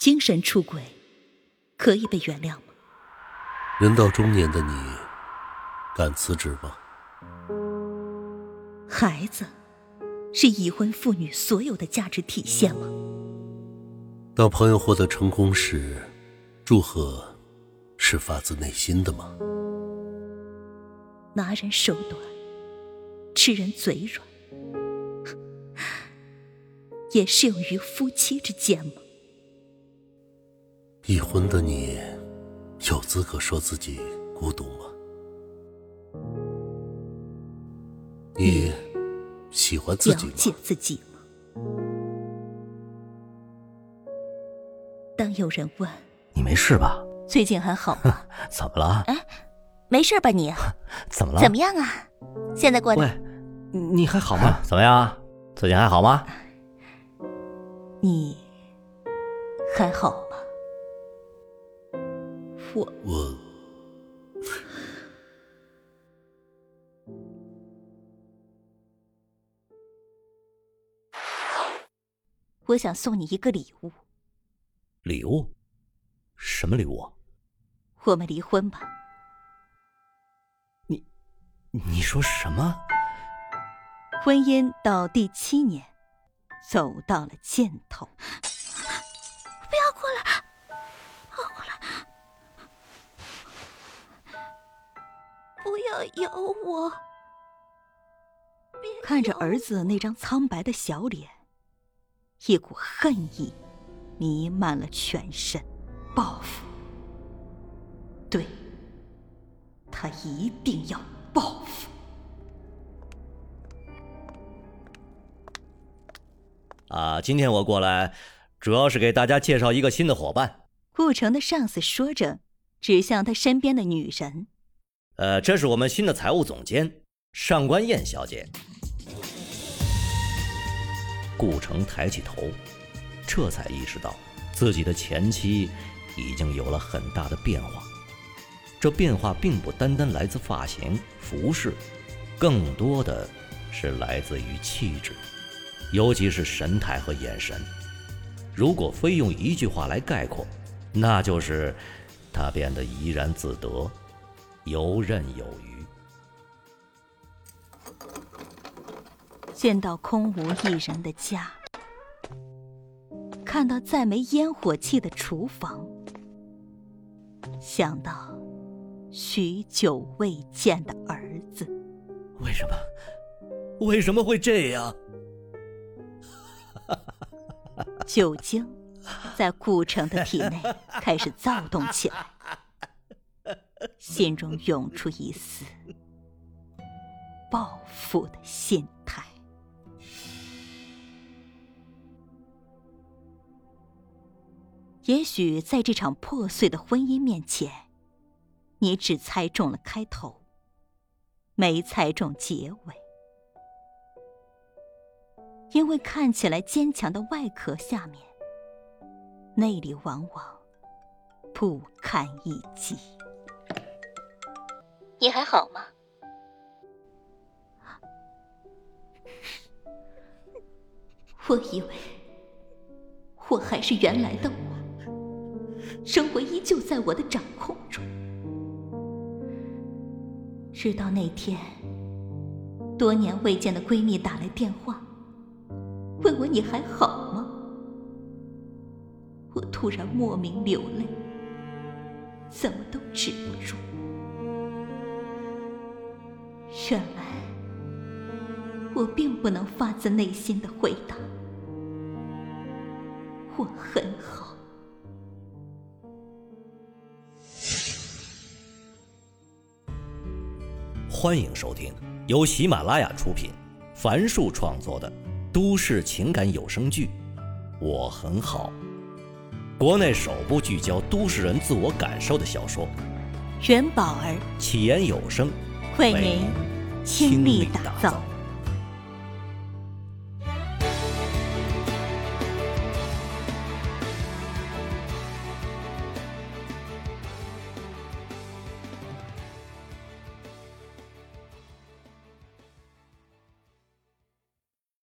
精神出轨可以被原谅吗？人到中年的你，敢辞职吗？孩子是已婚妇女所有的价值体现吗？当朋友获得成功时，祝贺是发自内心的吗？拿人手短，吃人嘴软，也适用于夫妻之间吗？已婚的你，有资格说自己孤独吗？你喜欢自己吗？了解自己吗？当有人问你没事吧？最近还好吗？怎么了？哎，没事吧你？怎么了？怎么样啊？现在过得喂，你还好吗？怎么样？最近还好吗？你还好吗？我我我想送你一个礼物，礼物？什么礼物？我们离婚吧。你，你说什么？婚姻到第七年，走到了尽头。要咬我！看着儿子那张苍白的小脸，一股恨意弥漫了全身。报复，对，他一定要报复。啊，今天我过来，主要是给大家介绍一个新的伙伴。顾城的上司说着，指向他身边的女人。呃，这是我们新的财务总监上官燕小姐。顾城抬起头，这才意识到自己的前妻已经有了很大的变化。这变化并不单单来自发型、服饰，更多的是来自于气质，尤其是神态和眼神。如果非用一句话来概括，那就是她变得怡然自得。游刃有余。见到空无一人的家，看到再没烟火气的厨房，想到许久未见的儿子，为什么？为什么会这样？酒精在顾城的体内开始躁动起来。心中涌出一丝报复的心态。也许在这场破碎的婚姻面前，你只猜中了开头，没猜中结尾。因为看起来坚强的外壳下面，内里往往不堪一击。你还好吗？我以为我还是原来的我，生活依旧在我的掌控中。直到那天，多年未见的闺蜜打来电话，问我你还好吗？我突然莫名流泪，怎么都止不住。原来，我并不能发自内心的回答。我很好。欢迎收听由喜马拉雅出品、樊树创作的都市情感有声剧《我很好》，国内首部聚焦都市人自我感受的小说。元宝儿起言有声。为您倾力打造。